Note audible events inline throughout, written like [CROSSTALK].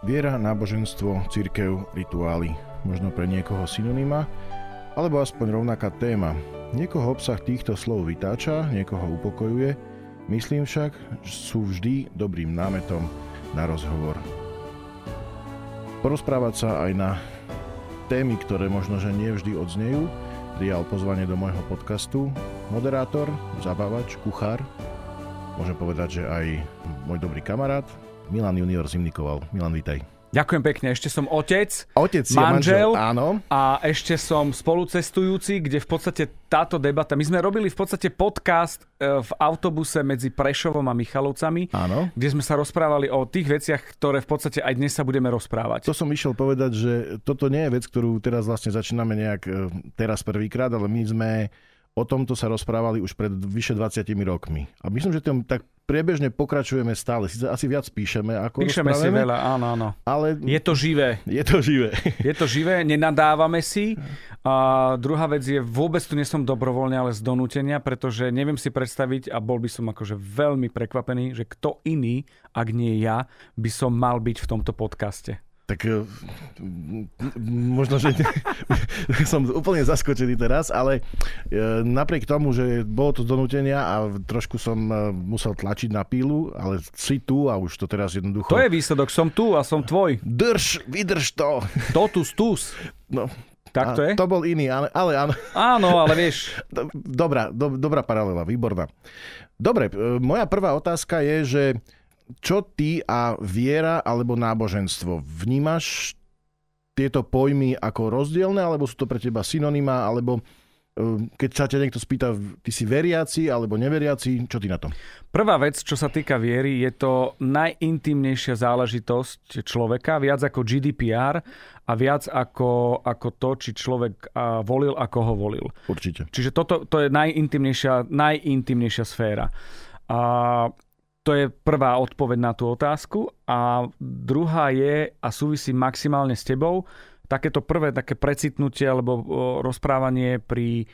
Viera, náboženstvo, církev, rituály. Možno pre niekoho synonyma, alebo aspoň rovnaká téma. Niekoho obsah týchto slov vytáča, niekoho upokojuje, myslím však, že sú vždy dobrým námetom na rozhovor. Porozprávať sa aj na témy, ktoré možno, že nie vždy odznejú, prijal pozvanie do môjho podcastu moderátor, zabávač, kuchár, môžem povedať, že aj môj dobrý kamarát, Milan Junior Zimnikoval. Milan, vítaj. Ďakujem pekne. Ešte som otec, otec manžel, manžel áno. a ešte som spolucestujúci, kde v podstate táto debata... My sme robili v podstate podcast e, v autobuse medzi Prešovom a Michalovcami, áno. kde sme sa rozprávali o tých veciach, ktoré v podstate aj dnes sa budeme rozprávať. To som išiel povedať, že toto nie je vec, ktorú teraz vlastne začíname nejak e, teraz prvýkrát, ale my sme o tomto sa rozprávali už pred vyše 20 rokmi. A myslím, že tam tak priebežne pokračujeme stále. Sice asi viac píšeme, ako Píšeme si veľa, áno, áno. Ale je to živé. Je to živé. [LAUGHS] Je to živé, nenadávame si. A druhá vec je, vôbec tu nie som dobrovoľne, ale z donútenia, pretože neviem si predstaviť a bol by som akože veľmi prekvapený, že kto iný, ak nie ja, by som mal byť v tomto podcaste. Tak e, možno, že [LAUGHS] som úplne zaskočený teraz, ale e, napriek tomu, že bolo to donútenia a trošku som e, musel tlačiť na pílu, ale si tu a už to teraz jednoducho... To je výsledok, som tu a som tvoj. Drž, vydrž to. Totus tus. No, tak to je? To bol iný, ale, ale áno. Áno, ale vieš. [LAUGHS] Dobrá, do, dobrá paralela, výborná. Dobre, moja prvá otázka je, že čo ty a viera alebo náboženstvo? Vnímaš tieto pojmy ako rozdielne, alebo sú to pre teba synonyma, alebo e, keď sa ťa niekto spýta, ty si veriaci alebo neveriaci, čo ty na to? Prvá vec, čo sa týka viery, je to najintimnejšia záležitosť človeka, viac ako GDPR a viac ako, ako to, či človek volil a koho volil. Určite. Čiže toto to je najintimnejšia, najintimnejšia sféra. A to je prvá odpoveď na tú otázku. A druhá je, a súvisí maximálne s tebou, takéto prvé také precitnutie alebo rozprávanie pri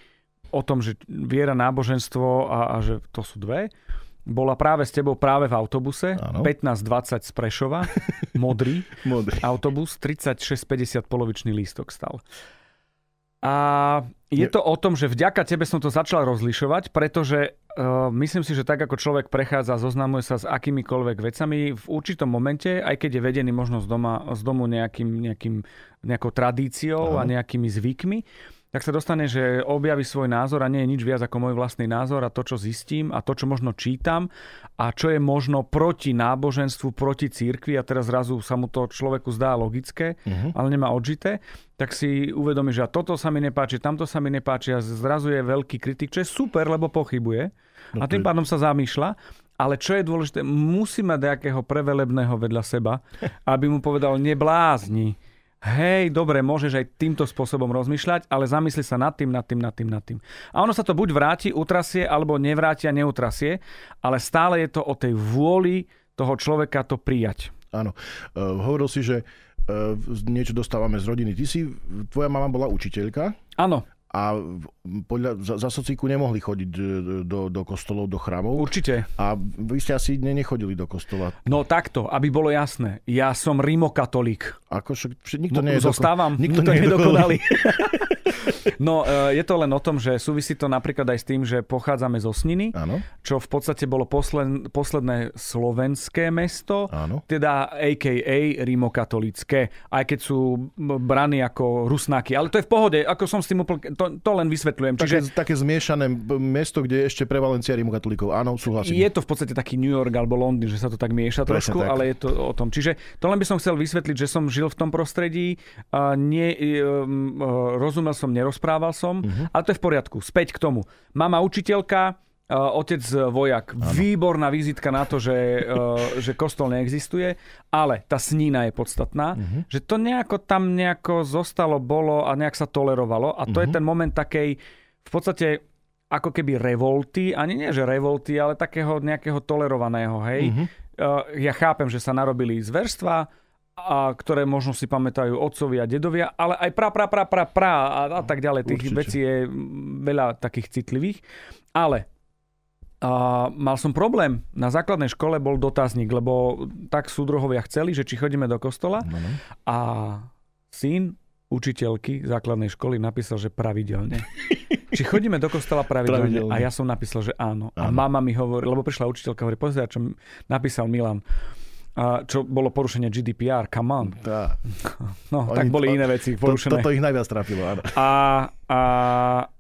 o tom, že viera, náboženstvo a, a že to sú dve, bola práve s tebou práve v autobuse, 15.20 z Prešova, [LAUGHS] modrý, modrý. Autobus, 36,50 polovičný lístok stal. A je to o tom, že vďaka tebe som to začal rozlišovať, pretože uh, myslím si, že tak ako človek prechádza, zoznamuje sa s akýmikoľvek vecami, v určitom momente, aj keď je vedený možno z, doma, z domu nejakým, nejakým, nejakou tradíciou Aha. a nejakými zvykmi, tak sa dostane, že objaví svoj názor a nie je nič viac ako môj vlastný názor a to, čo zistím a to, čo možno čítam a čo je možno proti náboženstvu, proti církvi a teraz zrazu sa mu to človeku zdá logické, uh-huh. ale nemá odžité, tak si uvedomí, že a toto sa mi nepáči, tamto sa mi nepáči a zrazu je veľký kritik, čo je super, lebo pochybuje no a tým pádom sa zamýšľa. Ale čo je dôležité, musí mať nejakého prevelebného vedľa seba, [LAUGHS] aby mu povedal, neblázni hej, dobre, môžeš aj týmto spôsobom rozmýšľať, ale zamysli sa nad tým, nad tým, nad tým, nad tým. A ono sa to buď vráti, utrasie, alebo nevráti a neutrasie, ale stále je to o tej vôli toho človeka to prijať. Áno. Uh, hovoril si, že uh, niečo dostávame z rodiny. Ty si, tvoja mama bola učiteľka? Áno a podľa, za, za socíku nemohli chodiť e, do, do kostolov, do chrámov. Určite. A vy ste asi nechodili do kostola. No takto, aby bolo jasné. Ja som rimokatolík. Ako však, nikto nie je Zostávam, nikto, nikto nie je dokonalý. [LAUGHS] no, e, je to len o tom, že súvisí to napríklad aj s tým, že pochádzame zo Sniny, Áno. čo v podstate bolo posled, posledné slovenské mesto, Áno. teda a.k.a. rimokatolické, aj keď sú brany ako rusnáky. Ale to je v pohode, ako som s tým úplne to, to len vysvetľujem. Také, Čiže, také zmiešané mesto, kde je ešte prevalencia rimokatolíkov. Áno, súhlasím. Je to v podstate taký New York alebo Londýn, že sa to tak mieša Presne trošku, tak. ale je to o tom. Čiže to len by som chcel vysvetliť, že som žil v tom prostredí, a nie, um, rozumel som, nerozprával som, uh-huh. ale to je v poriadku. Späť k tomu. Mama učiteľka, Uh, otec vojak. Ano. Výborná vizitka na to, že, uh, že kostol neexistuje, ale tá snína je podstatná, uh-huh. že to nejako tam nejako zostalo, bolo a nejak sa tolerovalo a to uh-huh. je ten moment takej v podstate ako keby revolty, ani nie že revolty, ale takého nejakého tolerovaného, hej. Uh-huh. Uh, ja chápem, že sa narobili zverstva, a ktoré možno si pamätajú otcovia, dedovia, ale aj pra, pra, pra, pra, pra a, a tak ďalej. Tých Určite. vecí je veľa takých citlivých. Ale A mal som problém. Na základnej škole bol dotazník, lebo tak súdruhovia chceli, že či chodíme do kostola. No, no. A syn učiteľky základnej školy napísal, že pravidelne. [LAUGHS] Či chodíme do kostola pravidelne? Pravidelne. A ja som napísal, že áno. A Áno. mama mi hovorí, lebo prišla učiteľka, hovorí, pozri, čo napísal Milan. A čo bolo porušenie GDPR, come on. [LAUGHS] Tá. No, Oni tak boli to- iné veci To, porušené. toto ich najviac trafilo, áno. A, a,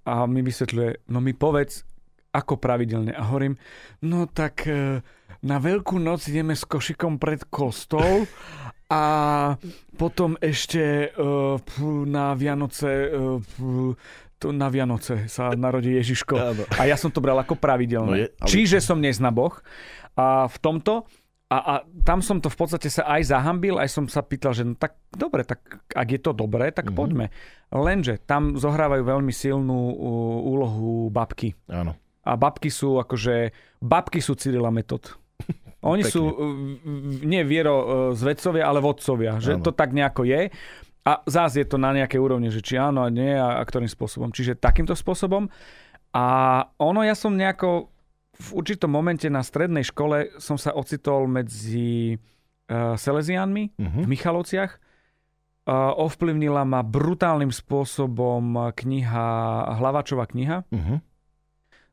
a mi vysvetľuje, no mi povedz, ako pravidelne. A hovorím, no tak e, na Veľkú noc ideme s košikom pred kostol a potom ešte e, na Vianoce e, to na Vianoce sa narodí Ježiško. A ja som to bral ako No pravidelné. je, ale- Čiže som neznaboch. A v tomto a, a tam som to v podstate sa aj zahambil, aj som sa pýtal, že no tak dobre, tak ak je to dobré, tak Mhm. poďme. Lenže tam zohrávajú veľmi silnú uh, úlohu babky. Áno. A babky sú akože, babky sú Cyrila metod. [LAUGHS] Oni Pekne. sú uh, nie viero uh, zvedcovia, ale vodcovia. Že Áno. to tak nejako je. A zás je to na nejakej úrovni, že či áno a nie a, a ktorým spôsobom. Čiže takýmto spôsobom. A ono, ja som nejako v určitom momente na strednej škole som sa ocitol medzi uh, Salesiánmi Mhm. v Michalovciach. Uh, ovplyvnila ma brutálnym spôsobom kniha, Hlavačová kniha. Mhm.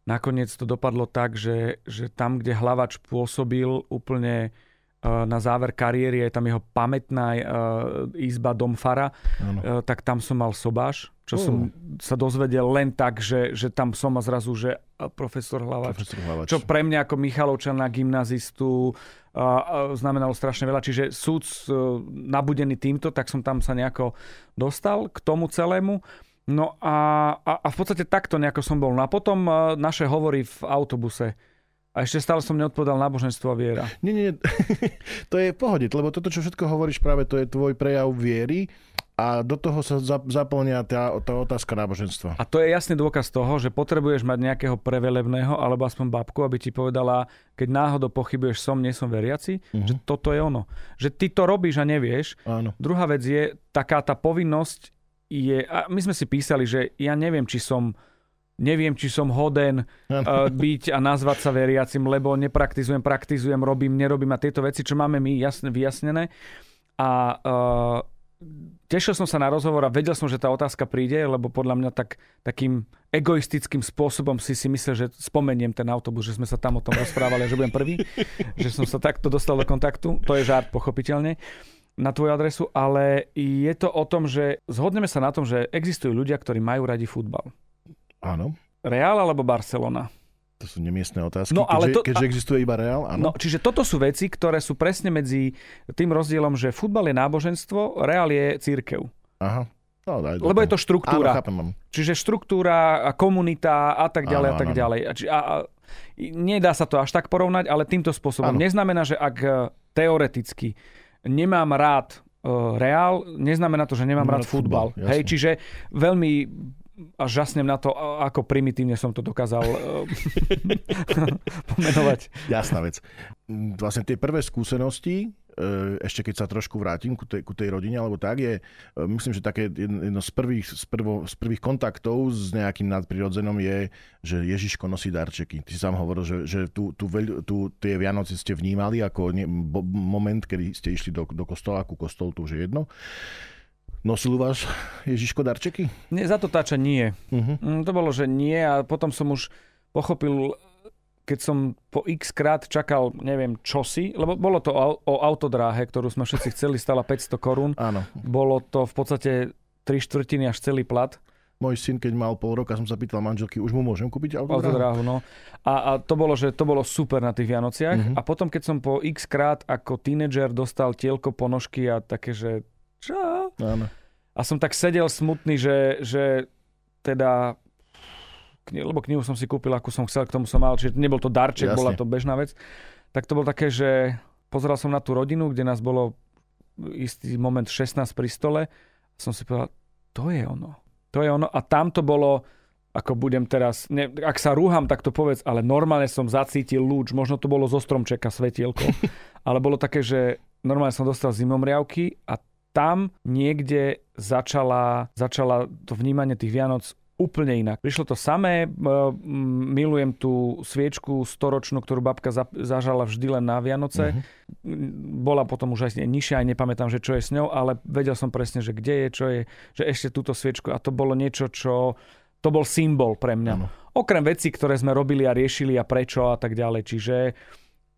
Nakoniec to dopadlo tak, že, že tam, kde Hlavač pôsobil úplne uh, na záver kariéry, je tam jeho pamätná uh, izba Domfara, uh, tak tam som mal sobáš, čo Oh. som sa dozvedel len tak, že, že tam som a zrazu, že uh, profesor Hlavač. Profesor Hlavač. Čo pre mňa ako Michalovčana, gymnazistu, znamenalo strašne veľa. Čiže súd e, nabudený týmto, tak som tam sa nejako dostal k tomu celému. No a, a, a v podstate takto nejako som bol. No a potom e, naše hovory v autobuse. A ešte stále som neodpovedal náboženstvo a viera. Nie, nie, [LAUGHS] to je v pohode, lebo toto, čo všetko hovoríš, práve to je tvoj prejav viery a do toho sa za- zaplňa tá, tá otázka náboženstva. A to je jasný dôkaz toho, že potrebuješ mať nejakého prevelebného alebo aspoň babku, aby ti povedala, keď náhodou pochybuješ som, nie som veriaci, Mhm. že toto je ono. Že ty to robíš a nevieš, Áno. Druhá vec je, taká tá povinnosť je, a my sme si písali, že ja neviem, či som neviem, či som hoden [LAUGHS] uh, byť a nazvať sa veriacim, lebo nepraktizujem, praktizujem, robím, nerobím a tieto veci, čo máme my jasne, vyjasnené. A uh, tešil som sa na rozhovor a vedel som, že tá otázka príde, lebo podľa mňa tak, takým egoistickým spôsobom si si myslel, že spomeniem ten autobus, že sme sa tam o tom rozprávali že budem prvý, [LAUGHS] že som sa takto dostal do kontaktu. To je žart, pochopiteľne na tvoju adresu, ale je to o tom, že zhodneme sa na tom, že existujú ľudia, ktorí majú radi futbal. Áno. Real alebo Barcelona? To sú nemiestné otázky. No, ale keďže, to- keďže existuje iba Real, áno. No, čiže toto sú veci, ktoré sú presne medzi tým rozdielom, že futbal je náboženstvo, reál je církev. Aha. No, daj Lebo je to štruktúra. Áno, chápem. Čiže štruktúra komunita a tak ďalej Áno, a tak áno. ďalej. A, a, nedá sa to až tak porovnať, ale týmto spôsobom. Áno. Neznamená, že ak e, teoreticky nemám rád e, Reál, neznamená to, že nemám Nemám rád futbal. Hej, čiže veľmi a žasnem na to, ako primitívne som to dokázal e, [LAUGHS] pomenovať. Jasná vec. Vlastne tie prvé skúsenosti, e, ešte keď sa trošku vrátim ku tej, ku tej rodine, alebo tak, je, e, myslím, že také jedno z prvých, z, prvo, z prvých kontaktov s nejakým nadprirodzenom je, že Ježiško nosí darčeky. Ty si sám hovoril, že, že tú, tú, tú, tie Vianoce ste vnímali ako ne, bo, moment, kedy ste išli do, do kostola, ku kostolu, to už je jedno. Nosil váš Ježiško darčeky? Nie, za to táča nie. Uh-huh. To bolo, že nie a potom som už pochopil, keď som po x krát čakal, neviem, čosi, lebo bolo to o, autodráhe, ktorú sme všetci chceli, stala 500 korún. Áno. Bolo to v podstate 3 štvrtiny až celý plat Môj syn, keď mal pol roka, som sa pýtal manželky, už mu môžem kúpiť autodráhu? autodráhu. No. A, a to bolo, že to bolo super na tých Vianociach. Mhm. A potom, keď som po x krát ako tínedžer dostal tielko, ponožky a také, že čo? Áno. A som tak sedel smutný, že, že teda lebo knihu som si kúpil, akú som chcel, k tomu som mal, čiže nebol to darček, Jasne. bola to bežná vec. Tak to bolo také, že pozeral som na tú rodinu, kde nás bolo istý moment 16 pri stole a som si povedal, to je ono. To je ono. A tam to bolo, ako budem teraz, ne, ak sa rúham, tak to povedz, ale normálne som zacítil lúč, možno to bolo zo stromčeka svetielko, [LAUGHS] ale bolo také, že normálne som dostal zimomriavky a tam niekde začala, začala to vnímanie tých Vianoc úplne inak. Prišlo to samé, milujem tú sviečku storočnú, ktorú babka zažala vždy len na Vianoce. Uh-huh. Bola potom už aj nižšia, aj nepamätám, že čo je s ňou, ale vedel som presne, že kde je, čo je, že ešte túto sviečku a to bolo niečo, čo to bol symbol pre mňa. Uh-huh. Okrem vecí, ktoré sme robili a riešili a prečo a tak ďalej. Čiže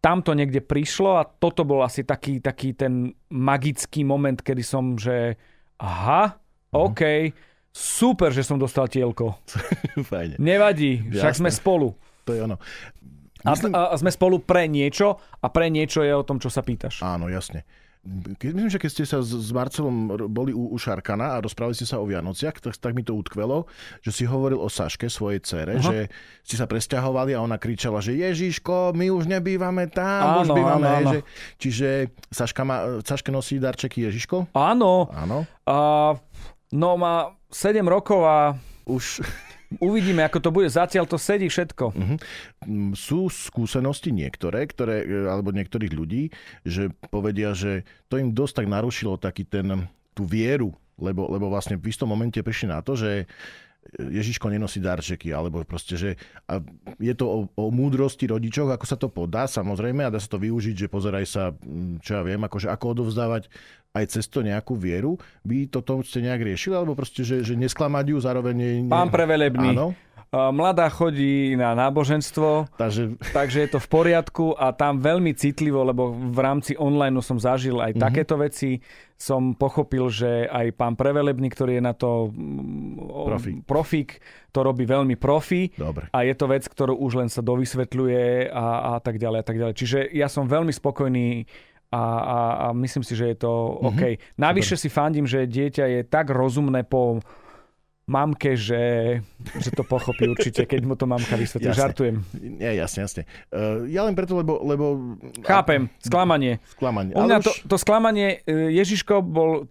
tam to niekde prišlo a toto bol asi taký, taký ten magický moment, kedy som, že aha, uh-huh. OK, Super, že som dostal tielko. [LAUGHS] Fajne. Nevadí, však Jasne. sme spolu. To je ono. Myslím... A, a sme spolu pre niečo a pre niečo je o tom, čo sa pýtaš. Áno, jasne. Keď, myslím, že keď ste sa s, Marcelom boli u, u Šarkana a rozprávali ste sa o Vianociach, tak, tak mi to utkvelo, že si hovoril o Saške, svojej cere, Aha. že ste sa presťahovali a ona kričala, že Ježiško, my už nebývame tam, áno, už bývame. Áno, áno. Že, čiže Saška má, Saške nosí darčeky Ježiško? Áno. Áno. A, no má 7 rokov a už Uvidíme, ako to bude. Zatiaľ to sedí všetko. Uh-huh. Sú skúsenosti niektoré, ktoré, e, alebo niektorých ľudí, že povedia, že to im dosť tak narušilo taký ten, tú vieru, lebo, lebo vlastne v istom momente prišli na to, že Ježiško nenosí darčeky, alebo proste, že a je to o, o múdrosti rodičov, ako sa to podá, samozrejme, a dá sa to využiť, že pozeraj sa, čo ja viem, akože ako odovzdávať aj cez to nejakú vieru. Vy toto ste nejak riešili, alebo proste, že, že nesklamať ju zároveň... Ne... Pán prevelebný. Áno. Mladá chodí na náboženstvo, takže... takže je to v poriadku a tam veľmi citlivo, lebo v rámci online som zažil aj mm-hmm. takéto veci. Som pochopil, že aj pán Prevelebný, ktorý je na to mm, Profík. profík, to robí veľmi profi. Dobre. A je to vec, ktorú už len sa dovysvetľuje a, a tak ďalej a tak ďalej. Čiže ja som veľmi spokojný a, a, a myslím si, že je to mm-hmm. OK. Navyše Dobre. si fandím, že dieťa je tak rozumné po mamke, že, že to pochopí určite, keď mu to mamka vysvetlí. Žartujem. Nie, jasne, jasne. Uh, ja len preto, lebo... lebo Chápem, sklamanie. Sklamanie. U mňa už... to, to sklamanie, e, Ježiško bol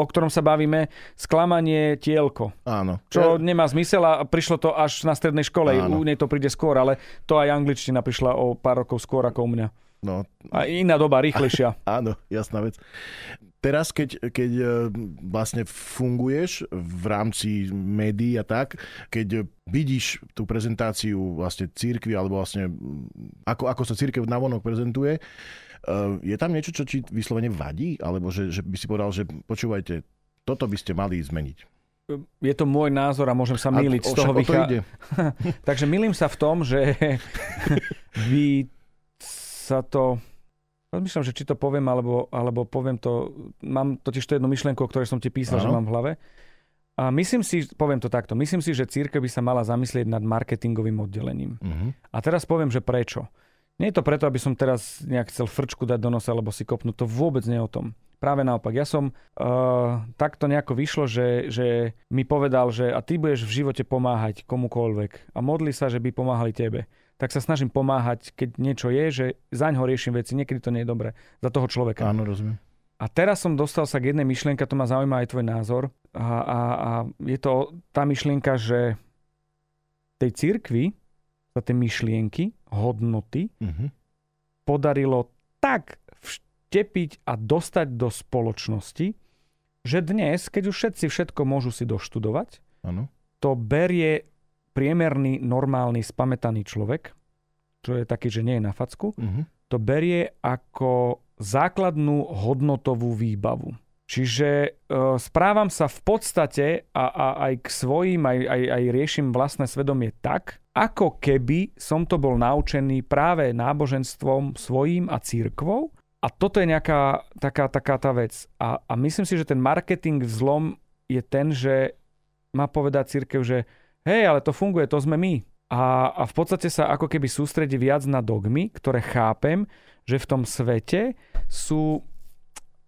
o ktorom sa bavíme, sklamanie tielko. Áno. Čo ja... nemá zmysel a prišlo to až na strednej škole. Áno. U nej to príde skôr, ale to aj angličtina prišla o pár rokov skôr ako u mňa. No. A iná doba, rýchlejšia. [LAUGHS] Áno, jasná vec. Teraz, keď, keď e, vlastne funguješ v rámci médií a tak, keď vidíš tú prezentáciu vlastne církvy, alebo vlastne ako, ako sa církev navonok prezentuje, e, je tam niečo, čo ti vyslovene vadí? Alebo že, že by si povedal, že počúvajte, toto by ste mali zmeniť? je to môj názor a môžem sa míliť z toho vychá... [LAUGHS] Takže milím sa v tom, že [LAUGHS] vy sa to... Rozmýšľam, že či to poviem, alebo, alebo poviem to... Mám totiž to jednu myšlienku, o ktorej som ti písal, ano. že mám v hlave. A myslím si, poviem to takto, myslím si, že církev by sa mala zamyslieť nad marketingovým oddelením. Uh-huh. A teraz poviem, že prečo. Nie je to preto, aby som teraz nejak chcel frčku dať do nosa, alebo si kopnúť. To vôbec nie je o tom. Práve naopak. Ja som uh, takto nejako vyšlo, že, že mi povedal, že a ty budeš v živote pomáhať komukoľvek. A modli sa, že by pomáhali tebe tak sa snažím pomáhať, keď niečo je, že zaň ho riešim veci, niekedy to nie je dobré za toho človeka. Áno, rozumiem. A teraz som dostal sa k jednej myšlienke, to ma zaujíma aj tvoj názor. A, a, a je to tá myšlienka, že tej cirkvi sa tie myšlienky, hodnoty uh-huh. podarilo tak vštepiť a dostať do spoločnosti, že dnes, keď už všetci všetko môžu si doštudovať, ano. to berie priemerný, normálny, spametaný človek, čo je taký, že nie je na facku, uh-huh. to berie ako základnú hodnotovú výbavu. Čiže e, správam sa v podstate a, a aj k svojim, aj, aj, aj riešim vlastné svedomie tak, ako keby som to bol naučený práve náboženstvom svojím a církvou. A toto je nejaká taká, taká tá vec. A, a myslím si, že ten marketing vzlom je ten, že má povedať církev, že hej, ale to funguje, to sme my. A, a v podstate sa ako keby sústredí viac na dogmy, ktoré chápem, že v tom svete sú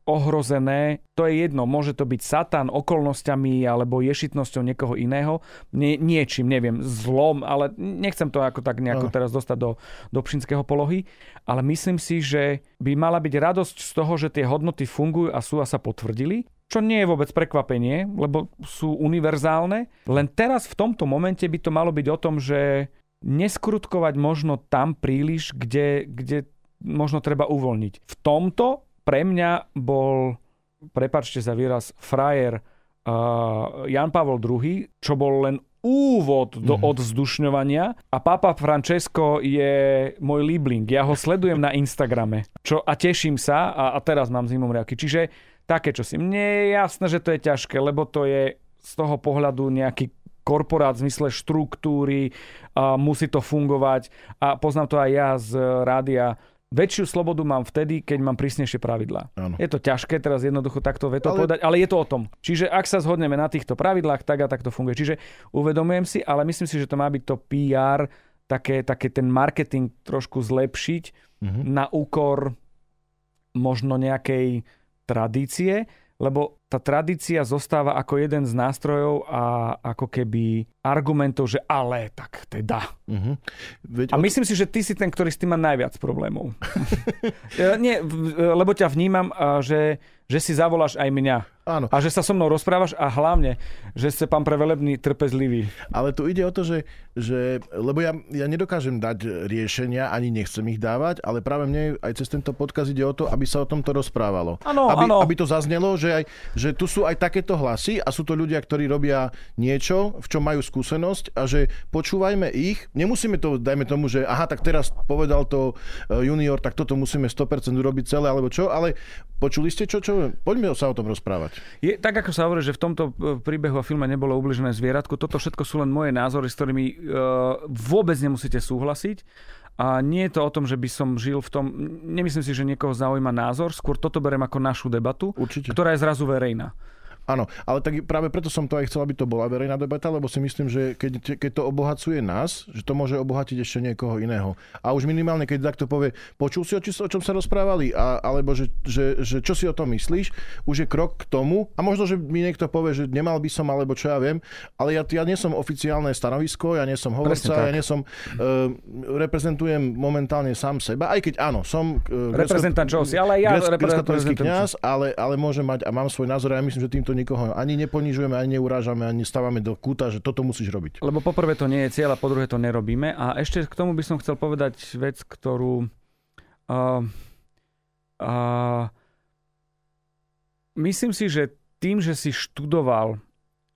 ohrozené, to je jedno, môže to byť Satan okolnosťami alebo ješitnosťou niekoho iného, nie, niečím, neviem, zlom, ale nechcem to ako tak nejako teraz dostať do, do pšinského polohy, ale myslím si, že by mala byť radosť z toho, že tie hodnoty fungujú a sú a sa potvrdili čo nie je vôbec prekvapenie, lebo sú univerzálne. Len teraz v tomto momente by to malo byť o tom, že neskrutkovať možno tam príliš, kde, kde možno treba uvoľniť. V tomto pre mňa bol, prepačte za výraz, frajer uh, Jan Pavel II, čo bol len úvod do mm-hmm. odzdušňovania a Papa Francesco je môj líbling. Ja ho sledujem na Instagrame čo, a teším sa a, a teraz mám zimom riavky. Čiže také čo si. Mne je jasné, že to je ťažké, lebo to je z toho pohľadu nejaký korporát v zmysle štruktúry, a musí to fungovať a poznám to aj ja z rádia, väčšiu slobodu mám vtedy, keď mám prísnejšie pravidlá. Ano. Je to ťažké teraz jednoducho takto veto ale... povedať, ale je to o tom. Čiže ak sa zhodneme na týchto pravidlách, tak a tak to funguje. Čiže uvedomujem si, ale myslím si, že to má byť to PR, také, také ten marketing trošku zlepšiť mm-hmm. na úkor možno nejakej tradície, lebo tá tradícia zostáva ako jeden z nástrojov a ako keby argumentov, že ale, tak teda. Uh-huh. Veď a od... myslím si, že ty si ten, ktorý s tým má najviac problémov. [LAUGHS] Nie, lebo ťa vnímam, že, že si zavoláš aj mňa. Áno. A že sa so mnou rozprávaš a hlavne, že ste pán prevelebný trpezlivý. Ale tu ide o to, že, že lebo ja, ja nedokážem dať riešenia, ani nechcem ich dávať, ale práve mne aj cez tento podkaz ide o to, aby sa o tomto rozprávalo. Áno, aby, áno. aby to zaznelo, že, aj, že tu sú aj takéto hlasy a sú to ľudia, ktorí robia niečo, v čom majú skúsenosť a že počúvajme ich. Nemusíme to, dajme tomu, že aha, tak teraz povedal to e, junior, tak toto musíme 100% urobiť celé, alebo čo, ale počuli ste čo, čo? Poďme sa o tom rozprávať. Je, tak ako sa hovorí, že v tomto e, príbehu a filme nebolo ubližené zvieratko, toto všetko sú len moje názory, s ktorými uh, vôbec nemusíte súhlasiť. A nie je to o tom, že by som žil v tom... Nemyslím si, že niekoho zaujíma názor, skôr toto berem ako našu debatu, Určite. ktorá je zrazu verejná. Áno, ale tak práve preto som to aj chcel, aby to bola verejná debata, lebo si myslím, že keď, keď to obohacuje nás, že to môže obohatiť ešte niekoho iného. A už minimálne, keď takto povie, počul si, o, či, o čom sa rozprávali, a, alebo že, že, že čo si o tom myslíš, už je krok k tomu. A možno, že mi niekto povie, že nemal by som, alebo čo ja viem, ale ja, ja nie som oficiálne stanovisko, ja nie som hovorca, ja nie som, uh, reprezentujem momentálne sám seba, aj keď áno, som... Uh, Reprezentant čo si, ale ja reprezentujem kniaz, ale, ale môžem mať a mám svoj názor a ja myslím, že týmto týmto nikoho ani neponižujeme, ani neurážame, ani stávame do kúta, že toto musíš robiť. Lebo poprvé to nie je cieľ a po druhé to nerobíme. A ešte k tomu by som chcel povedať vec, ktorú... Uh, uh, myslím si, že tým, že si študoval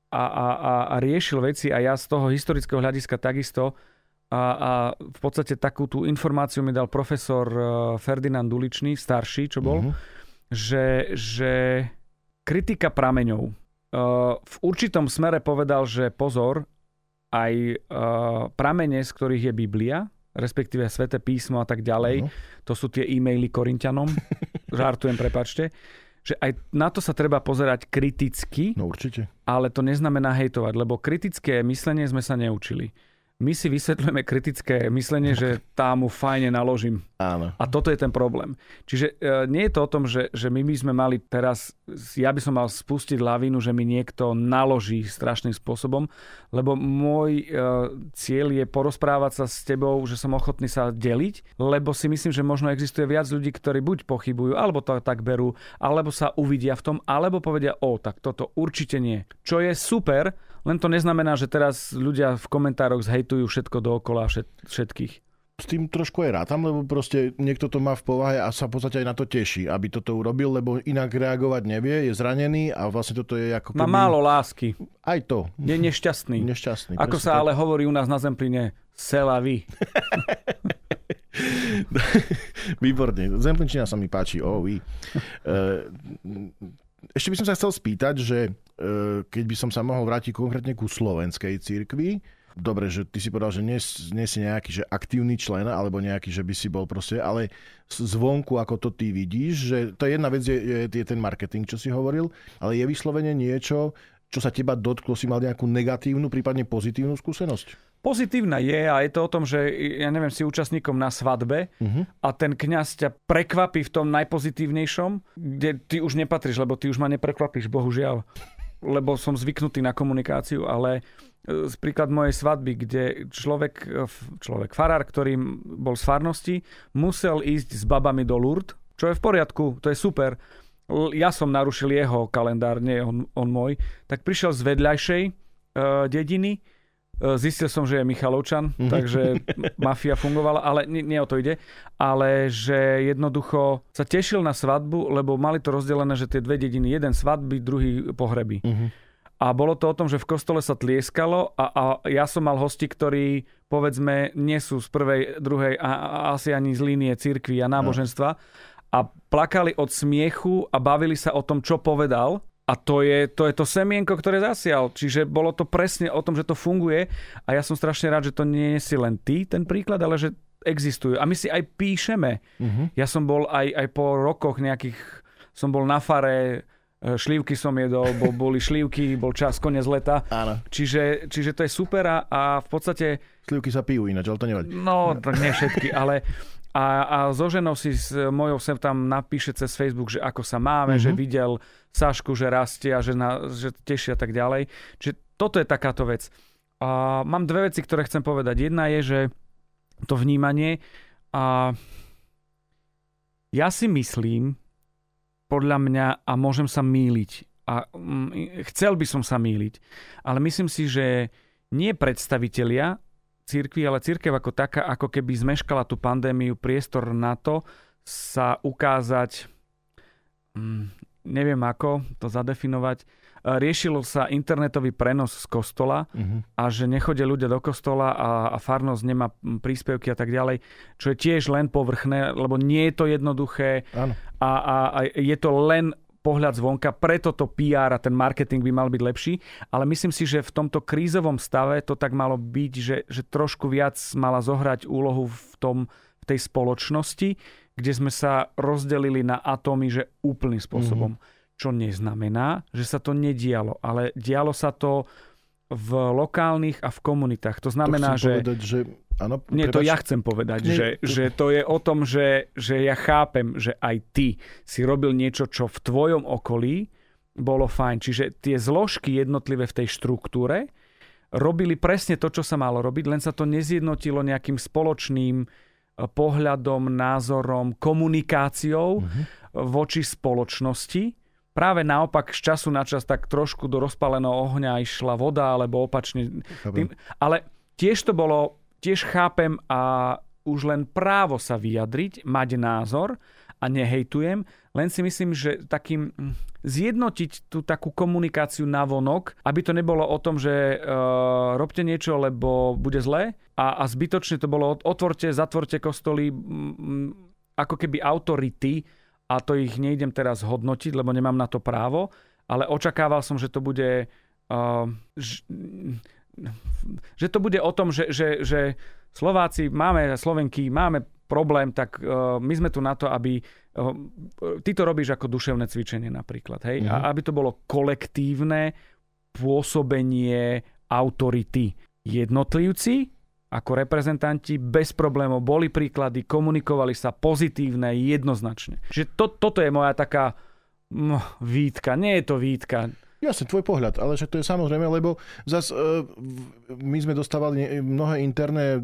a, a, a, a riešil veci a ja z toho historického hľadiska takisto a, a v podstate takú tú informáciu mi dal profesor Ferdinand Uličný, starší, čo bol, uh-huh. že, že kritika prameňov. Uh, v určitom smere povedal, že pozor, aj uh, pramene, z ktorých je Biblia, respektíve Sveté písmo a tak ďalej, uh-huh. to sú tie e-maily Korintianom, [LAUGHS] žartujem, prepačte, že aj na to sa treba pozerať kriticky. No určite. Ale to neznamená hejtovať, lebo kritické myslenie sme sa neučili my si vysvetľujeme kritické myslenie, že tam mu fajne naložím. Áno. A toto je ten problém. Čiže e, nie je to o tom, že, že my by sme mali teraz, ja by som mal spustiť lavínu, že mi niekto naloží strašným spôsobom, lebo môj e, cieľ je porozprávať sa s tebou, že som ochotný sa deliť, lebo si myslím, že možno existuje viac ľudí, ktorí buď pochybujú, alebo to tak berú, alebo sa uvidia v tom, alebo povedia, o, tak toto určite nie. Čo je super, len to neznamená, že teraz ľudia v komentároch zhejtujú všetko dookola všet, všetkých. S tým trošku aj rátam, lebo proste niekto to má v povahe a sa v podstate aj na to teší, aby toto urobil, lebo inak reagovať nevie, je zranený a vlastne toto je ako keby... Má málo lásky. Aj to. Je nešťastný. Nešťastný. Ako sa tak. ale hovorí u nás na Zempline, sela vy. [LAUGHS] Výborne. Zemplinčina sa mi páči. Oh, vy. Uh, ešte by som sa chcel spýtať, že e, keď by som sa mohol vrátiť konkrétne ku slovenskej cirkvi, dobre, že ty si povedal, že nie, nie si nejaký že aktívny člen, alebo nejaký, že by si bol proste, ale zvonku, ako to ty vidíš, že to je jedna vec, je, je, je ten marketing, čo si hovoril, ale je vyslovene niečo, čo sa teba dotklo, si mal nejakú negatívnu, prípadne pozitívnu skúsenosť? Pozitívna je a je to o tom, že ja neviem, si účastníkom na svadbe uh-huh. a ten kňaz ťa prekvapí v tom najpozitívnejšom, kde ty už nepatríš, lebo ty už ma neprekvapíš, bohužiaľ. Lebo som zvyknutý na komunikáciu, ale z e, príklad mojej svadby, kde človek, e, človek farár, ktorý bol z farnosti, musel ísť s babami do Lourdes, čo je v poriadku, to je super. Ja som narušil jeho kalendár, nie on, on môj. Tak prišiel z vedľajšej uh, dediny, E, zistil som, že je Michalovčan, mm-hmm. takže mafia fungovala, ale nie, nie o to ide. Ale že jednoducho sa tešil na svadbu, lebo mali to rozdelené, že tie dve dediny, jeden svadby, druhý pohreby. Mm-hmm. a bolo to o tom, že v kostole sa tlieskalo a, a ja som mal hosti, ktorí povedzme nie sú z prvej, druhej a, a asi ani z línie cirkvi a náboženstva a plakali od smiechu a bavili sa o tom, čo povedal a to je, to je to semienko, ktoré zasial. Čiže bolo to presne o tom, že to funguje a ja som strašne rád, že to nie si len ty ten príklad, ale že existujú. A my si aj píšeme. Uh-huh. Ja som bol aj, aj po rokoch nejakých, som bol na fare E, šlívky som jedol, bol, boli šlívky, bol čas, koniec leta. Áno. Čiže, čiže to je super a, a v podstate... Šlívky sa pijú ináč, ale to nevadí. No, tak nie všetky, ale... A, a so ženou si s mojou sem tam napíše cez Facebook, že ako sa máme, mm-hmm. že videl Sašku, že rastie a že, na, že teší a tak ďalej. Čiže toto je takáto vec. A mám dve veci, ktoré chcem povedať. Jedna je, že to vnímanie a ja si myslím, podľa mňa, a môžem sa míliť, a mm, chcel by som sa míliť, ale myslím si, že nie predstavitelia církvy, ale církev ako taká, ako keby zmeškala tú pandémiu, priestor na to sa ukázať, mm, neviem ako to zadefinovať, riešilo sa internetový prenos z kostola uh-huh. a že nechodia ľudia do kostola a, a farnosť nemá príspevky a tak ďalej, čo je tiež len povrchné, lebo nie je to jednoduché a, a, a je to len pohľad zvonka, preto to PR a ten marketing by mal byť lepší, ale myslím si, že v tomto krízovom stave to tak malo byť, že, že trošku viac mala zohrať úlohu v, tom, v tej spoločnosti, kde sme sa rozdelili na atómy, že úplným spôsobom. Mm-hmm čo neznamená, že sa to nedialo, ale dialo sa to v lokálnych a v komunitách. To znamená, to že... Povedať, že... Áno, Nie, to ja chcem povedať, Nie, že, že to je o tom, že, že ja chápem, že aj ty si robil niečo, čo v tvojom okolí bolo fajn. Čiže tie zložky jednotlivé v tej štruktúre robili presne to, čo sa malo robiť, len sa to nezjednotilo nejakým spoločným eh, pohľadom, názorom, komunikáciou uh-huh. voči spoločnosti práve naopak z času na čas tak trošku do rozpaleného ohňa išla voda, alebo opačne. Tým, ale tiež to bolo, tiež chápem a už len právo sa vyjadriť, mať názor a nehejtujem, len si myslím, že takým hm, zjednotiť tú takú komunikáciu na vonok, aby to nebolo o tom, že uh, robte niečo, lebo bude zle a, a zbytočne to bolo otvorte, zatvorte kostoly, ako keby autority a to ich nejdem teraz hodnotiť, lebo nemám na to právo, ale očakával som, že to bude uh, že to bude o tom, že, že, že Slováci máme, Slovenky máme problém, tak uh, my sme tu na to, aby uh, ty to robíš ako duševné cvičenie napríklad, hej? Mm-hmm. A mhm. aby to bolo kolektívne pôsobenie autority. Jednotlivci ako reprezentanti bez problémov boli príklady, komunikovali sa pozitívne, jednoznačne. Čiže to, toto je moja taká no, výtka. Nie je to výtka. Jasne, tvoj pohľad, ale že to je samozrejme, lebo zas, uh, my sme dostávali mnohé interné uh,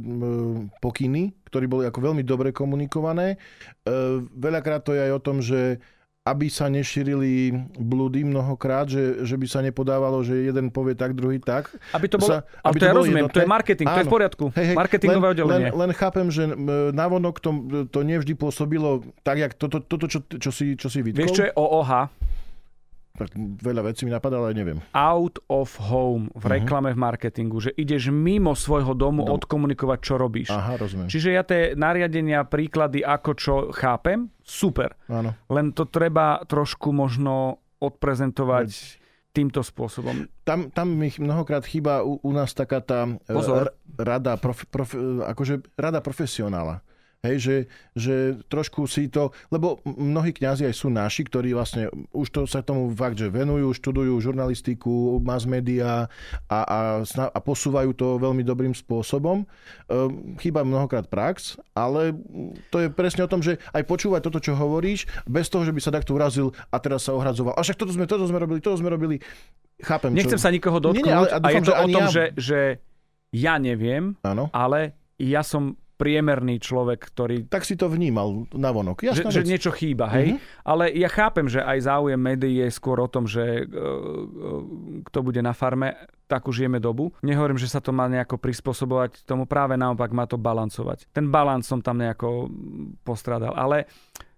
pokyny, ktoré boli ako veľmi dobre komunikované. Uh, veľakrát to je aj o tom, že aby sa nešírili blúdy mnohokrát, že, že by sa nepodávalo, že jeden povie tak, druhý tak. Aby to bolo, sa, aby to, to ja rozumiem, jednotné. to je marketing, Áno. to je v poriadku. Hej, hej, Marketingové len, oddelenie. Len, len chápem, že návonok to, to nevždy pôsobilo tak, jak toto, to, to, čo, čo, si, čo si vytkol. Vieš, čo je OOH? Tak veľa vecí mi napadá, ale neviem. Out of home v mhm. reklame, uh-huh. v marketingu, že ideš mimo svojho domu Dom. odkomunikovať, čo robíš. Aha, rozumiem. Čiže ja tie nariadenia, príklady, ako čo chápem, super. Áno. Len to treba trošku možno odprezentovať Veď. týmto spôsobom. Tam, tam mi mnohokrát chýba u, u nás taká tá e, Pozor. rada, prof, prof, akože rada profesionála. Hej, že, že trošku si to, lebo mnohí kňazi aj sú naši, ktorí vlastne už to sa tomu fakt, že venujú, študujú žurnalistiku, mass media a, a, a posúvajú to veľmi dobrým spôsobom. Ehm, chýba mnohokrát prax, ale to je presne o tom, že aj počúvať toto, čo hovoríš, bez toho, že by sa takto urazil a teraz sa ohradzoval. A však toto sme, toto sme robili, toto sme robili. Chápem, Nechcem čo... sa nikoho dotknúť nie, nie, ale, a, a je to o tom, ja... že, že ja neviem, ano. ale ja som priemerný človek, ktorý... Tak si to vnímal na vonok. Jasná že, že niečo chýba, hej? Mm-hmm. Ale ja chápem, že aj záujem médií je skôr o tom, že uh, kto bude na farme, takú žijeme dobu. Nehovorím, že sa to má nejako prispôsobovať tomu, práve naopak má to balancovať. Ten balans som tam nejako postrádal. Ale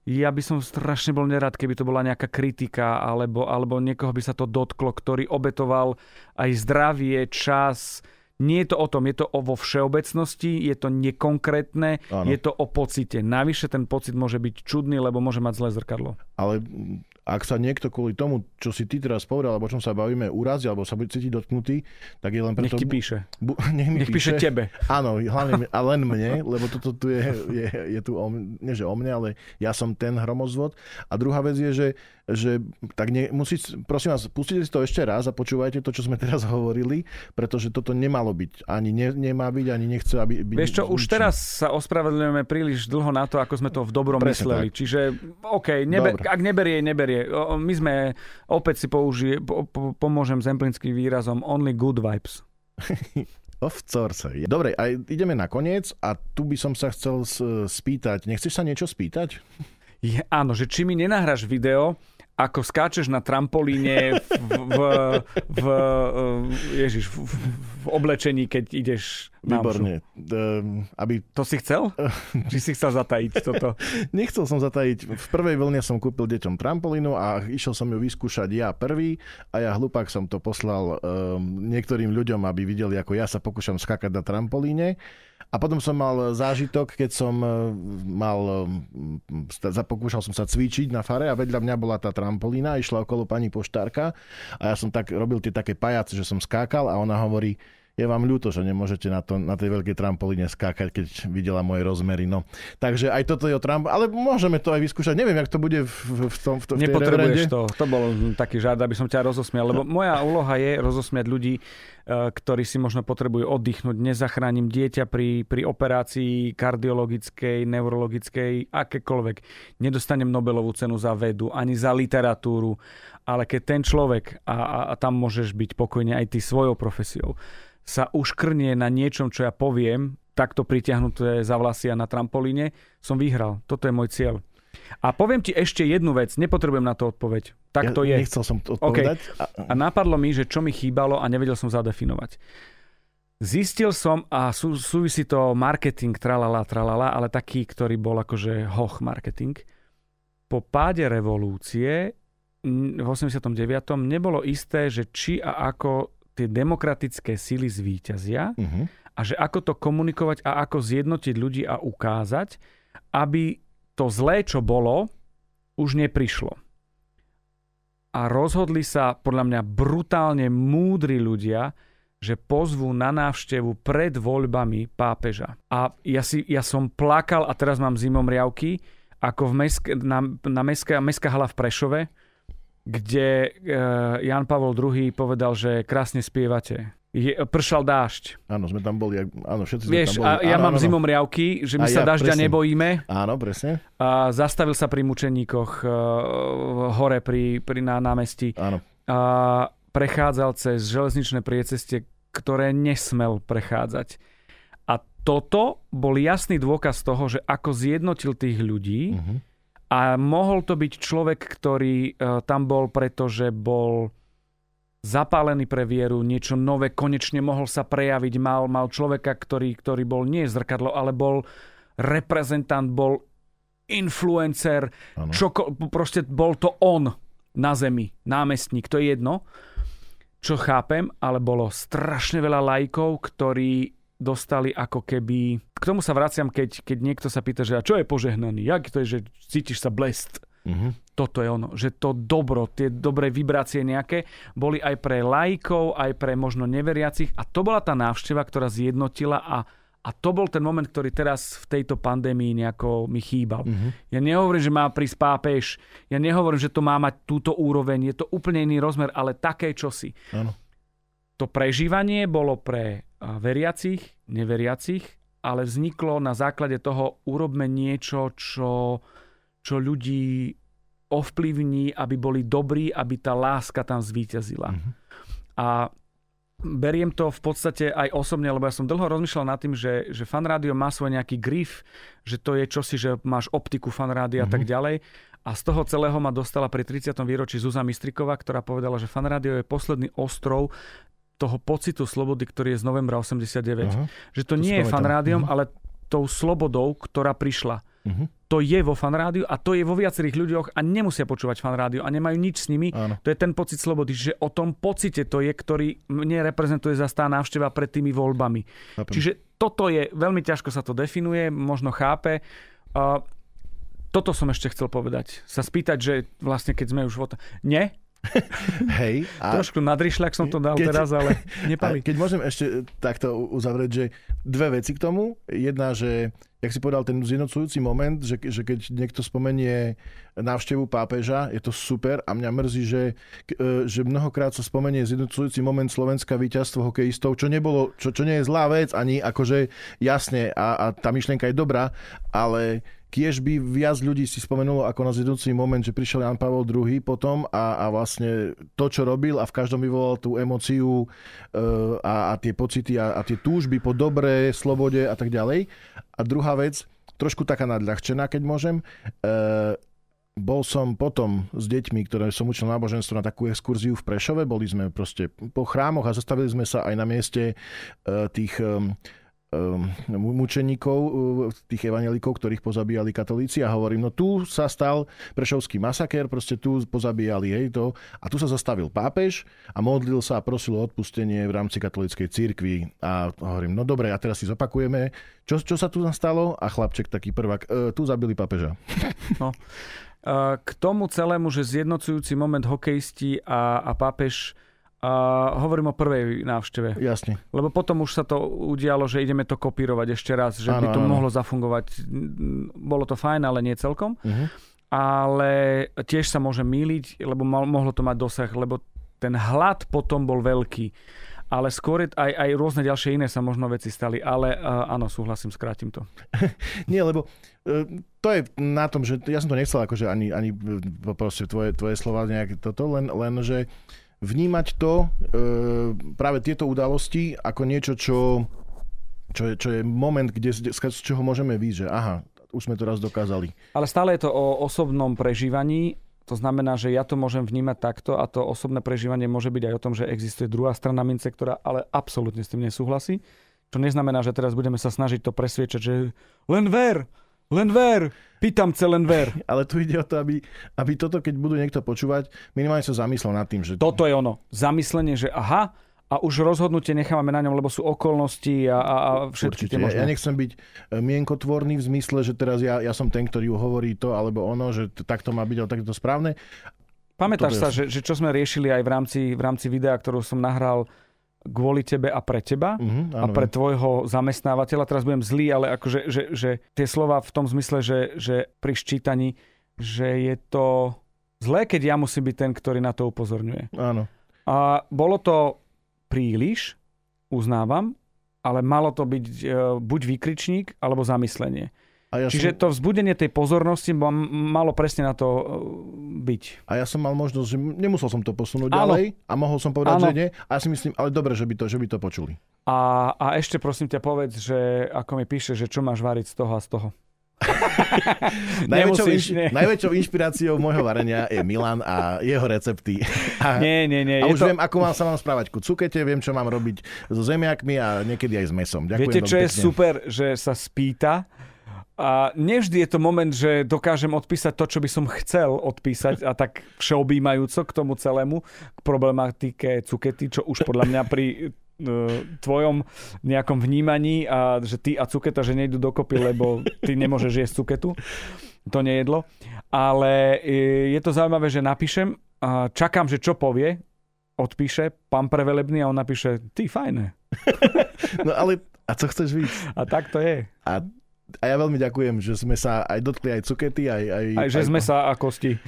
ja by som strašne bol nerad, keby to bola nejaká kritika alebo, alebo niekoho by sa to dotklo, ktorý obetoval aj zdravie, čas. Nie je to o tom, je to o vo všeobecnosti, je to nekonkrétne, ano. je to o pocite. Navyše ten pocit môže byť čudný, lebo môže mať zlé zrkadlo. Ale ak sa niekto kvôli tomu, čo si ty teraz povedal, alebo o čom sa bavíme, urazí, alebo sa bude cítiť dotknutý, tak je len preto... Nech ti píše. Bu, [LAUGHS] nech mi nech píše. píše tebe. Áno, hlavne a len mne, lebo toto tu je, je, je tu o, nie že o mne, ale ja som ten hromozvod. A druhá vec je, že, že tak ne, musí, prosím vás, pustite si to ešte raz a počúvajte to, čo sme teraz [LAUGHS] hovorili, pretože toto nemalo byť. Ani ne, nemá byť, ani nechce, aby... Byť Vieš čo, už teraz sa ospravedlňujeme príliš dlho na to, ako sme to v dobrom Presne mysleli. Tak. Čiže, OK, nebe, ak neberie, neberie. My sme, opäť si použije, po, po, pomôžem zemplínským výrazom, only good vibes. [LAUGHS] Of course. Dobre, a ideme na koniec a tu by som sa chcel spýtať. Nechceš sa niečo spýtať? Je, áno, že či mi nenahráš video, ako skáčeš na trampolíne v, v, v, ježiš, v, v oblečení, keď ideš na Výborne. Um, aby... To si chcel? [LAUGHS] Či si chcel zatajiť toto? Nechcel som zatajiť. V prvej vlne som kúpil deťom trampolínu a išiel som ju vyskúšať ja prvý a ja hlupák som to poslal um, niektorým ľuďom, aby videli, ako ja sa pokúšam skákať na trampolíne. A potom som mal zážitok, keď som e, mal, e, zapokúšal som sa cvičiť na fare a vedľa mňa bola tá trampolína, išla okolo pani poštárka a ja som tak robil tie také pajace, že som skákal a ona hovorí, je vám ľúto, že nemôžete na, to, na tej veľkej trampolíne skákať, keď videla moje rozmery. No. Takže aj toto je o tramp... Ale môžeme to aj vyskúšať. Neviem, jak to bude v, v, tom, v, v tej Nepotrebuješ to. To bol taký žád, aby som ťa rozosmial. Lebo moja úloha je rozosmiať ľudí, eh, ktorí si možno potrebujú oddychnúť. Nezachránim dieťa pri, pri operácii kardiologickej, neurologickej, akékoľvek. Nedostanem Nobelovú cenu za vedu, ani za literatúru. Ale keď ten človek, a, a, a tam môžeš byť pokojne aj ty svojou profesiou, sa uškrnie na niečom, čo ja poviem, takto pritiahnuté za vlasy a na trampolíne, som vyhral. Toto je môj cieľ. A poviem ti ešte jednu vec, nepotrebujem na to odpoveď. Tak ja to je. Nechcel som to odpovedať. Okay. A napadlo mi, že čo mi chýbalo a nevedel som zadefinovať. Zistil som, a sú, súvisí to marketing, tralala, tralala, ale taký, ktorý bol akože hoch marketing. Po páde revolúcie v 89. nebolo isté, že či a ako tie demokratické síly zvíťazia uh-huh. a že ako to komunikovať a ako zjednotiť ľudí a ukázať, aby to zlé, čo bolo, už neprišlo. A rozhodli sa podľa mňa brutálne múdri ľudia, že pozvú na návštevu pred voľbami pápeža. A ja, si, ja som plakal a teraz mám zimom riavky, ako v mesk, na, na mestská, mestská hala v Prešove, kde uh, Jan Pavol II povedal, že krásne spievate. Je, pršal dážď. Áno, sme tam boli, áno, všetci Vieš, sme tam boli. A ja áno, mám áno. zimom riavky, že my a sa ja, dažďa presne. nebojíme. Áno, presne. A zastavil sa pri mučeníkoch uh, hore pri, pri na námestí. Áno. A prechádzal cez železničné priecestie, ktoré nesmel prechádzať. A toto bol jasný dôkaz toho, že ako zjednotil tých ľudí, uh-huh a mohol to byť človek, ktorý e, tam bol, pretože bol zapálený pre vieru, niečo nové, konečne mohol sa prejaviť, mal, mal človeka, ktorý, ktorý bol nie zrkadlo, ale bol reprezentant, bol influencer, čo, proste bol to on na zemi, námestník, to je jedno, čo chápem, ale bolo strašne veľa lajkov, ktorí dostali ako keby... K tomu sa vraciam, keď, keď niekto sa pýta, že a čo je požehnaný? Jak to je, že cítiš sa blest? Uh-huh. Toto je ono, že to dobro, tie dobré vibrácie nejaké boli aj pre lajkov, aj pre možno neveriacich a to bola tá návšteva, ktorá zjednotila a, a to bol ten moment, ktorý teraz v tejto pandémii nejako mi chýbal. Uh-huh. Ja nehovorím, že má prísť pápež, ja nehovorím, že to má mať túto úroveň, je to úplne iný rozmer, ale také čosi. Ano. To prežívanie bolo pre veriacich, neveriacich, ale vzniklo na základe toho, urobme niečo, čo, čo ľudí ovplyvní, aby boli dobrí, aby tá láska tam zvíťazila. Mm-hmm. A beriem to v podstate aj osobne, lebo ja som dlho rozmýšľal nad tým, že, že fan rádio má svoj nejaký grif, že to je čosi, že máš optiku fan rádia mm-hmm. a tak mhm. ďalej. A z toho celého ma dostala pri 30. výročí Zuzana Mistriková, ktorá povedala, že fan rádio je posledný ostrov, toho pocitu slobody, ktorý je z novembra 89. Uh-huh. Že to, to nie je fan rádiom, uh-huh. ale tou slobodou, ktorá prišla. Uh-huh. to je vo fanrádiu a to je vo viacerých ľuďoch a nemusia počúvať fanrádiu a nemajú nič s nimi. Áno. To je ten pocit slobody, že o tom pocite to je, ktorý mne reprezentuje za tá návšteva pred tými voľbami. Chápem. Čiže toto je, veľmi ťažko sa to definuje, možno chápe. Uh, toto som ešte chcel povedať. Sa spýtať, že vlastne keď sme už v Nie, [LAUGHS] Hej. a Trošku nadrišľak som to dal keď, teraz, ale [LAUGHS] nepali. Keď môžem ešte takto uzavrieť, že dve veci k tomu. Jedna, že jak si povedal, ten zjednocujúci moment, že, že keď niekto spomenie návštevu pápeža, je to super a mňa mrzí, že, e, že mnohokrát sa spomenie zjednocujúci moment Slovenska víťazstvo hokejistov, čo, nebolo, čo, čo nie je zlá vec, ani akože jasne a, a tá myšlienka je dobrá, ale Kiež by viac ľudí si spomenulo ako na zjednúci moment, že prišiel Jan Pavel II potom a, a vlastne to, čo robil a v každom vyvolal tú emociu e, a, a tie pocity a, a tie túžby po dobre, slobode a tak ďalej. A druhá vec, trošku taká nadľahčená, keď môžem, e, bol som potom s deťmi, ktoré som učil náboženstvo na takú exkurziu v Prešove. Boli sme proste po chrámoch a zastavili sme sa aj na mieste e, tých mučeníkov, e, tých evanelikov, ktorých pozabíjali katolíci a hovorím, no tu sa stal prešovský masaker, proste tu pozabíjali jej to a tu sa zastavil pápež a modlil sa a prosil o odpustenie v rámci katolíckej cirkvi a hovorím, no dobre, a teraz si zopakujeme, čo, čo sa tu nastalo a chlapček taký prvák, e, tu zabili pápeža. [LAUGHS] No. E, k tomu celému, že zjednocujúci moment hokejisti a, a pápež a hovorím o prvej návšteve. Jasne. Lebo potom už sa to udialo, že ideme to kopírovať ešte raz, že ano, by to ano. mohlo zafungovať. Bolo to fajn, ale nie celkom. Uh-huh. Ale tiež sa môže míliť, lebo mohlo to mať dosah, lebo ten hlad potom bol veľký. Ale skôr aj, aj rôzne ďalšie iné sa možno veci stali. Ale uh, áno, súhlasím, skrátim to. [LAUGHS] nie, lebo uh, to je na tom, že ja som to nechcel akože ani, ani proste tvoje, tvoje slova nejak toto, len, len že uh, vnímať to, e, práve tieto udalosti, ako niečo, čo, čo, je, čo je moment, kde, z čoho môžeme výjsť, že aha, už sme to raz dokázali. Ale stále je to o osobnom prežívaní, to znamená, že ja to môžem vnímať takto a to osobné prežívanie môže byť aj o tom, že existuje druhá strana mince, ktorá ale absolútne s tým nesúhlasí. Čo neznamená, že teraz budeme sa snažiť to presviečať, že len ver, len ver, pýtam sa len ver. [LAUGHS] Ale tu ide o to, aby, aby toto, keď budú niekto počúvať, minimálne sa zamyslel nad tým, že... Toto je ono. Zamyslenie, že aha, a už rozhodnutie nechávame na ňom, lebo sú okolnosti a, a, a všetky tie možné. Ja, nechcem byť e, mienkotvorný v zmysle, že teraz ja, ja som ten, ktorý hovorí to alebo ono, že takto má byť, ale takto správne. Pamätáš sa, že, že čo sme riešili aj v rámci, v rámci videa, ktorú som nahral kvôli tebe a pre teba uh-huh, a pre tvojho zamestnávateľa. Teraz budem zlý, ale akože, že, že tie slova v tom zmysle, že, že pri ščítaní, že je to zlé, keď ja musím byť ten, ktorý na to upozorňuje. Áno. A bolo to príliš, uznávam, ale malo to byť e, buď výkričník, alebo zamyslenie. A ja Čiže som... to vzbudenie tej pozornosti malo presne na to e, byť. A ja som mal možnosť, že nemusel som to posunúť Áno. ďalej a mohol som povedať, Áno. že nie. A ja si myslím, ale dobre, že by to, že by to počuli. A, a ešte prosím ťa povedz, že ako mi píše, že čo máš variť z toho a z toho. [LAUGHS] najväčšou, inš, najväčšou inšpiráciou môjho varenia je Milan a jeho recepty. A, nie, nie, nie. A už to... viem, ako mám sa mám správať ku cukete, viem, čo mám robiť so zemiakmi a niekedy aj s mesom. Ďakujem Viete, čo je pekne. super, že sa spýta a nevždy je to moment, že dokážem odpísať to, čo by som chcel odpísať a tak všeobjímajúco k tomu celému, k problematike cukety, čo už podľa mňa pri e, tvojom nejakom vnímaní a že ty a cuketa, že nejdu dokopy, lebo ty nemôžeš jesť cuketu, to nejedlo. Ale e, je to zaujímavé, že napíšem, čakám, že čo povie, odpíše pán prevelebný a on napíše, ty fajné. [LAUGHS] No ale a co chceš víc? A tak to je. A a ja veľmi ďakujem, že sme sa aj dotkli aj cukety, aj... Aj, aj že aj, sme sa a kosti. [LAUGHS]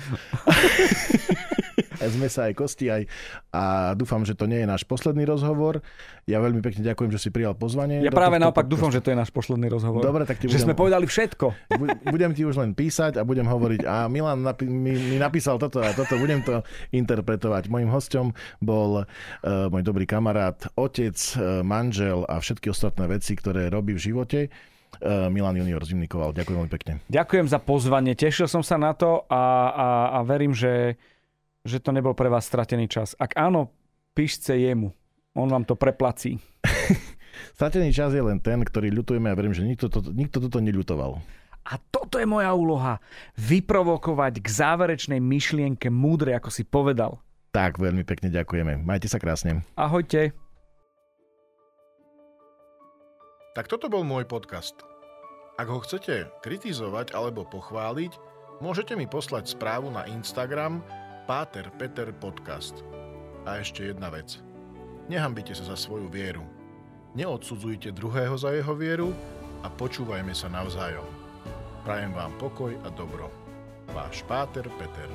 aj sme sa aj kosti, aj... A dúfam, že to nie je náš posledný rozhovor. Ja veľmi pekne ďakujem, že si prijal pozvanie. Ja práve naopak dúfam, že to je náš posledný rozhovor. Dobre, tak ti budem... Že sme povedali všetko. [LAUGHS] Budem ti už len písať a budem hovoriť, a Milan napi- mi, mi napísal toto a toto, budem to interpretovať. Mojím hostom bol uh, môj dobrý kamarát, otec, uh, manžel a všetky ostatné veci, ktoré robí v živote. Eh, Milan Junior Zimnikoval. Ďakujem veľmi pekne. Ďakujem za pozvanie, tešil som sa na to a, a, a verím, že, že to nebol pre vás stratený čas. Ak áno, píšte jemu. On vám to preplací. [LAUGHS] stratený čas je len ten, ktorý ľutujeme a verím, že nikto, to, nikto toto neľutoval. A toto toto je moja úloha. Vyprovokovať k záverečnej myšlienke múdre, ako si povedal. Tak, veľmi pekne ďakujeme. Majte sa krásne. Ahojte. Tak toto bol môj podcast. Ak ho chcete kritizovať alebo pochváliť, môžete mi poslať správu na Instagram Páter Peter Podcast. A ešte jedna vec. Nehambite sa za svoju vieru. Neodsudzujte druhého za jeho vieru a počúvajme sa navzájom. Prajem vám pokoj a dobro. Váš Páter Peter.